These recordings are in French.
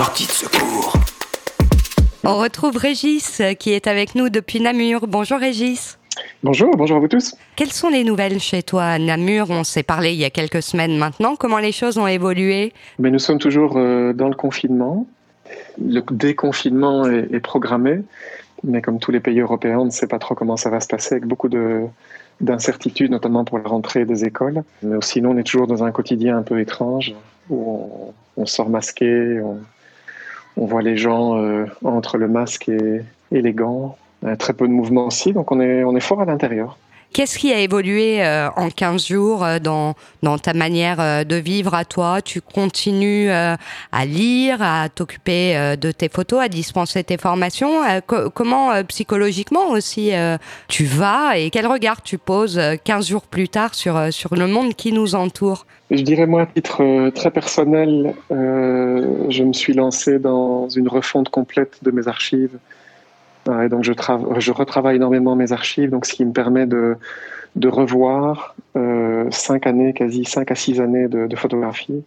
Sortie de secours. On retrouve Régis qui est avec nous depuis Namur. Bonjour Régis. Bonjour, bonjour à vous tous. Quelles sont les nouvelles chez toi à Namur? On s'est parlé il y a quelques semaines maintenant. Comment les choses ont évolué? Mais Nous sommes toujours euh, dans le confinement. Le déconfinement est, est, programmé, mais comme tous les pays européens, on ne sait pas trop comment ça va se passer avec beaucoup de, d'incertitudes, notamment pour la rentrée des écoles. Mais sinon, on est toujours dans un quotidien un peu étrange où on, on sort masqué, on, on, voit les gens euh, entre le masque et, les gants. Euh, très peu de mouvement aussi, donc on est fort à l'intérieur. Qu'est-ce qui a évolué euh, en 15 jours euh, dans, dans ta manière euh, de vivre à toi? Tu continues à lire, à t'occuper de tes photos, à dispenser tes formations? Co comment psychologiquement aussi tu vas et quel regard tu poses 15 jours plus tard sur, sur le monde qui nous entoure? Je dirais moi à titre très personnel, je me suis lancé dans une refonte complète de mes archives et donc je, retravaille énormément mes archives, donc ce qui me permet de, revoir euh, cinq années, quasi cinq à six années de, photographie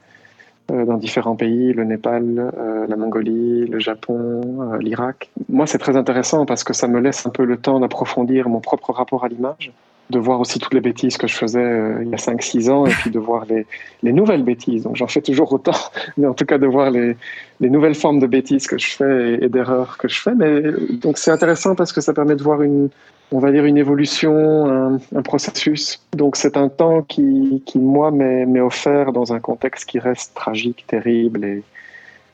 euh, dans différents pays, le Népal, euh, la Mongolie, le Japon, l'Irak. Moi, c'est très intéressant parce que ça me laisse un peu le temps d'approfondir mon propre rapport à l'image de voir aussi toutes les bêtises que je faisais euh, il y a 5-6 ans et puis de voir les, les nouvelles bêtises. Donc j'en fais toujours autant, mais en tout cas de voir les, les nouvelles formes de bêtises que je fais et, d'erreurs que je fais. Mais donc c'est intéressant parce que ça permet de voir une, on va dire une évolution, un, un processus. Donc c'est un temps qui, qui moi m'est offert dans un contexte qui reste tragique, terrible et,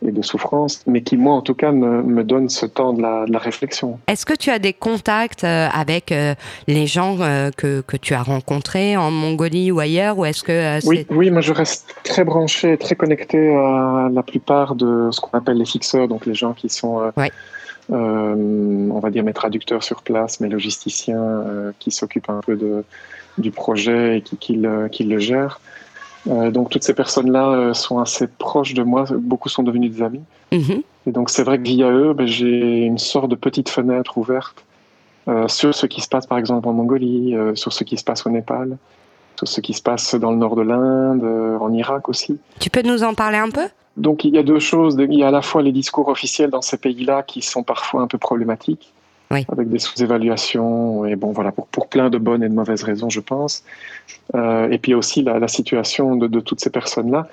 et de souffrance, mais qui, moi, en tout cas, me, me donne ce temps de la, de la réflexion. Est-ce que tu as des contacts euh, avec euh, les gens euh, que, que tu as rencontrés en Mongolie ou ailleurs ou est-ce que oui, oui, moi je reste très branché, très connecté à la plupart de ce qu'on appelle les fixeurs, donc les gens qui sont, ouais. euh, on va dire, mes traducteurs sur place, mes logisticiens euh, qui s'occupent un peu de, du projet et qui, qui, le, qui le gèrent. Euh, donc toutes ces personnes-là euh, sont assez proches de moi, beaucoup sont devenus des amis. -hmm. Et donc c'est vrai que via eux, ben, j'ai une sorte de petite fenêtre ouverte euh, sur ce qui se passe par exemple en Mongolie, sur ce qui se passe au Népal, sur ce qui se passe dans le nord de l'Inde, en Irak aussi. Tu peux nous en parler un peu? Donc il y a deux choses, il y a à la fois les discours officiels dans ces pays-là qui sont parfois un peu problématiques. Avec des sous-évaluations, et bon, voilà, pour, pour plein de bonnes et de mauvaises raisons, je pense. Euh, et puis aussi la, situation de, de, toutes ces personnes-là,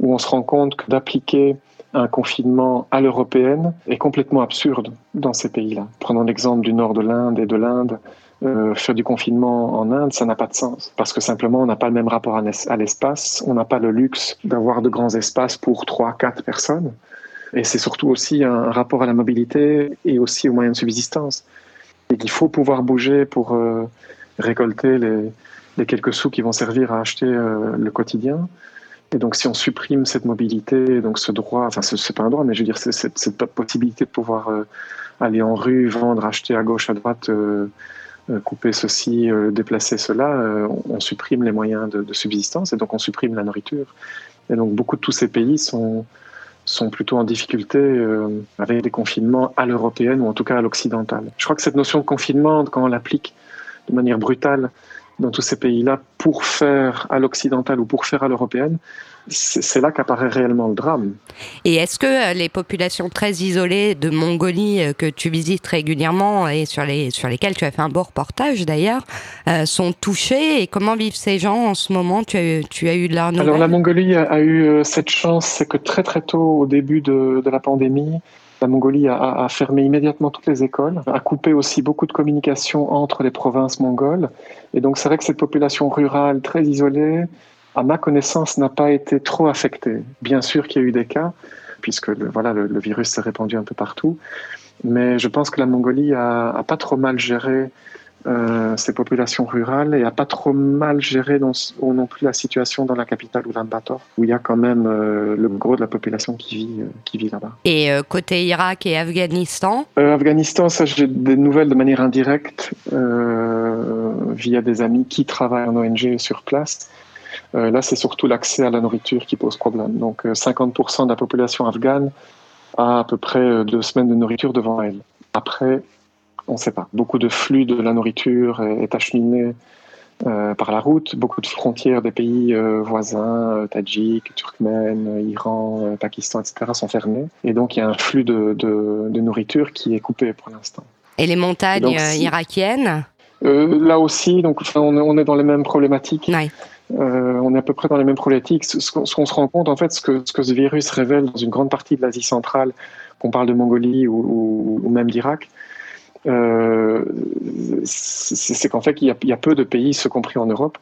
où on se rend compte que d'appliquer un confinement à l'européenne est complètement absurde dans ces pays-là. Prenons l'exemple du nord de l'Inde et de l'Inde. Euh, faire du confinement en Inde, ça n'a pas de sens. Parce que simplement, on n'a pas le même rapport à l'espace, on n'a pas le luxe d'avoir de grands espaces pour trois, quatre personnes. Et c'est surtout aussi un rapport à la mobilité et aussi aux moyens de subsistance. Et qu'il faut pouvoir bouger pour euh, récolter les, quelques sous qui vont servir à acheter euh, le quotidien. Et donc, si on supprime cette mobilité, donc ce droit, enfin, c'est pas un droit, mais je veux dire, cette, possibilité de pouvoir euh, aller en rue, vendre, acheter à gauche, à droite, couper ceci, déplacer cela, on supprime les moyens de, subsistance et donc on supprime la nourriture. Et donc, beaucoup de tous ces pays sont, sont plutôt en difficulté euh, avec des confinements à l'européenne ou en tout cas à l'occidentale. Je crois que cette notion de confinement, quand on l'applique de manière brutale dans tous ces pays-là pour faire à l'occidentale ou pour faire à l'européenne, c'est là qu'apparaît réellement le drame. Et est-ce que les populations très isolées de Mongolie euh, que tu visites régulièrement et sur, les, sur lesquelles tu as fait un beau reportage d'ailleurs, euh, sont touchées et comment vivent ces gens en ce moment? Tu as, tu as eu de leur Alors la Mongolie a, a eu euh, cette chance, c'est que très très tôt au début de, de la pandémie, la Mongolie a, fermé immédiatement toutes les écoles, a coupé aussi beaucoup de communication entre les provinces mongoles. Et donc c'est vrai que cette population rurale très isolée, à ma connaissance, n'a pas été trop affectée. Bien sûr qu'il y a eu des cas, puisque le virus s'est répandu un peu partout. Mais je pense que la Mongolie a, a pas trop mal géré euh, ces populations rurales et a pas trop mal géré non, non plus la situation dans la capitale Ulaanbaatar, où il y a quand même euh, le gros de la population qui vit, euh, qui vit là-bas. Et côté Irak et Afghanistan? Afghanistan, ça j'ai des nouvelles de manière indirecte via des amis qui travaillent en ONG sur place. là, c'est surtout l'accès à la nourriture qui pose problème. Donc 50% de la population afghane a à peu près deux semaines de nourriture devant elle. Après, on ne sait pas. Beaucoup de flux de la nourriture est acheminé euh, par la route. Beaucoup de frontières des pays euh, voisins, euh, Tadjik, Turkmène, Iran, Pakistan, etc., sont fermées. Et donc, il y a un flux de, de, nourriture qui est coupé pour l'instant. Et les montagnes irakiennes Là aussi, donc, on, est dans les mêmes problématiques. on est à peu près dans les mêmes problématiques. Ce, qu'on se rend compte, en fait, ce que, ce que ce virus révèle dans une grande partie de l'Asie centrale, qu'on parle de Mongolie ou, ou même d'Irak, euh, c'est qu'en fait, il y, a, peu de pays, ce compris en Europe,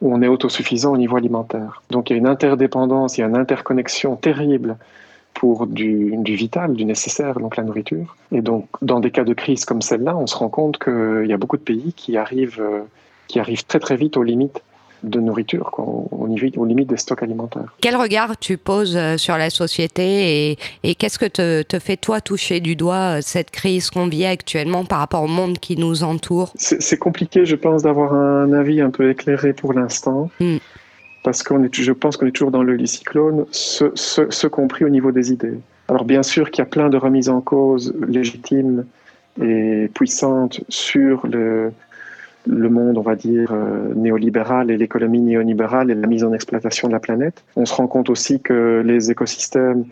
où on est autosuffisant au niveau alimentaire. Donc il y a une interdépendance, il y a une interconnexion terrible pour du, du, vital, du nécessaire, donc la nourriture. Et donc, dans des cas de crise comme celle-là, on se rend compte qu'il y a beaucoup de pays qui arrivent, euh, qui arrivent très très vite aux limites de nourriture, quoi, aux limites des stocks alimentaires. Quel regard tu poses euh, sur la société et, et qu'est-ce que te, te, fait toi toucher du doigt euh, cette crise qu'on vit actuellement par rapport au monde qui nous entoure? C'est compliqué, je pense, d'avoir un avis un peu éclairé pour l'instant. Hmm. Parce que je pense qu'on est toujours dans le cyclone, ce, ce, ce compris au niveau des idées. Alors bien sûr qu'il y a plein de remises en cause légitimes et puissantes sur le, le monde, on va dire, euh, néolibéral et l'économie néolibérale et la mise en exploitation de la planète. On se rend compte aussi que les écosystèmes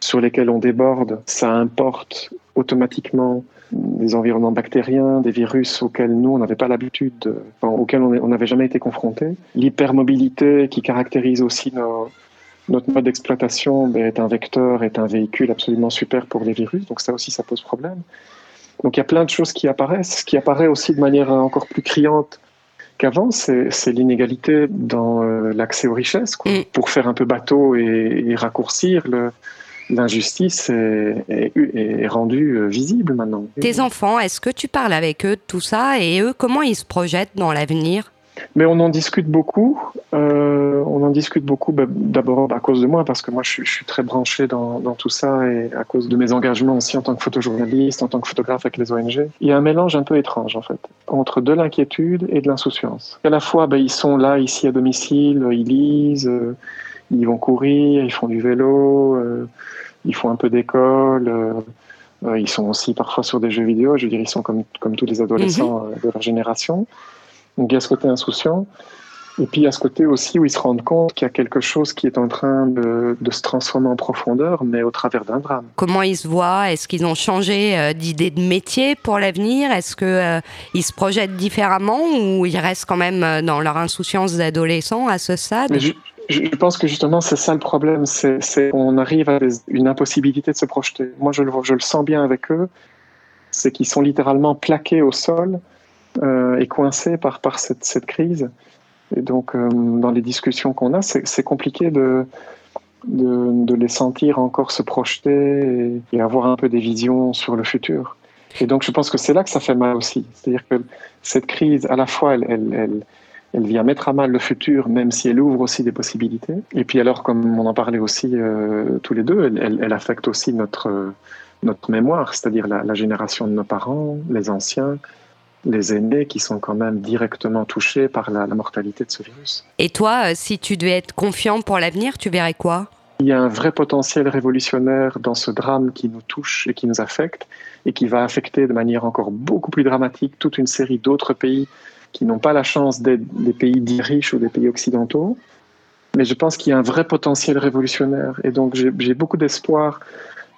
sur lesquels on déborde, ça importe automatiquement des environnements bactériens, des virus auxquels nous, on n'avait pas l'habitude, auxquels on n'avait jamais été confrontés. L'hypermobilité qui caractérise aussi notre mode d'exploitation ben, est un vecteur, est un véhicule absolument super pour les virus, donc ça aussi, ça pose problème. Donc il y a plein de choses qui apparaissent. Ce qui apparaît aussi de manière encore plus criante qu'avant, c'est l'inégalité dans euh, l'accès aux richesses. Pour faire un peu bateau et, raccourcir, l'injustice est, est, rendue euh, visible maintenant. Tes enfants, est-ce que tu parles avec eux de tout ça et eux, comment ils se projettent dans l'avenir? Mais on en discute beaucoup. Euh, on en discute beaucoup bah, d'abord à cause de moi, parce que moi je, suis très branché dans, tout ça et à cause de mes engagements aussi en tant que photojournaliste, en tant que photographe avec les ONG. Il y a un mélange un peu étrange en fait, entre de l'inquiétude et de l'insouciance. À la fois, bah, ils sont là ici à domicile, ils lisent, euh, ils vont courir, ils font du vélo, euh, ils font un peu d'école. ils sont aussi parfois sur des jeux vidéo, je veux dire, ils sont comme, comme tous les adolescents mhm. de leur génération. Donc il y a ce côté insouciant. Et puis il y a ce côté aussi où ils se rendent compte qu'il y a quelque chose qui est en train de, se transformer en profondeur, mais au travers d'un drame. Comment ils se voient? Est-ce qu'ils ont changé euh, d'idée de métier pour l'avenir? Est-ce qu'ils euh, se projettent différemment ou ils restent quand même euh, dans leur insouciance d'adolescent à ce stade? Je, je, pense que justement c'est ça le problème, c'est qu'on arrive à une impossibilité de se projeter. Moi je le, je le sens bien avec eux, c'est qu'ils sont littéralement plaqués au sol est coincé par, par cette, cette, crise. Et donc, euh, dans les discussions qu'on a, c'est compliqué de, de, les sentir encore se projeter et, avoir un peu des visions sur le futur. Et donc, je pense que c'est là que ça fait mal aussi. C'est-à-dire que cette crise, à la fois, elle, elle, elle, vient mettre à mal le futur, même si elle ouvre aussi des possibilités. Et puis alors, comme on en parlait aussi euh, tous les deux, elle, affecte aussi notre, notre mémoire, c'est-à-dire la, génération de nos parents, les anciens, les aînés qui sont quand même directement touchés par la, mortalité de ce virus. Et toi, euh, si tu devais être confiant pour l'avenir, tu verrais quoi? Il y a un vrai potentiel révolutionnaire dans ce drame qui nous touche et qui nous affecte et qui va affecter de manière encore beaucoup plus dramatique toute une série d'autres pays qui n'ont pas la chance d'être des pays dits riches ou des pays occidentaux. Mais je pense qu'il y a un vrai potentiel révolutionnaire et donc j'ai beaucoup d'espoir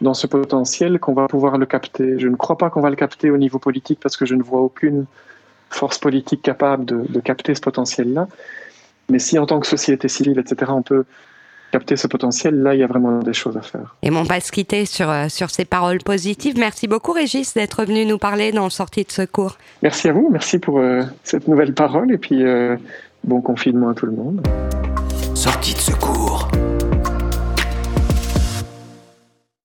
dans ce potentiel qu'on va pouvoir le capter. Je ne crois pas qu'on va le capter au niveau politique parce que je ne vois aucune force politique capable de, capter ce potentiel-là. Mais si en tant que société civile, etc., on peut capter ce potentiel, là, il y a vraiment des choses à faire. Et on va se quitter sur, euh, sur ces paroles positives. Merci beaucoup, Régis, d'être venu nous parler dans Sortie de secours. Merci à vous, merci pour euh, cette nouvelle parole et puis euh, bon confinement à tout le monde. Sortie de secours.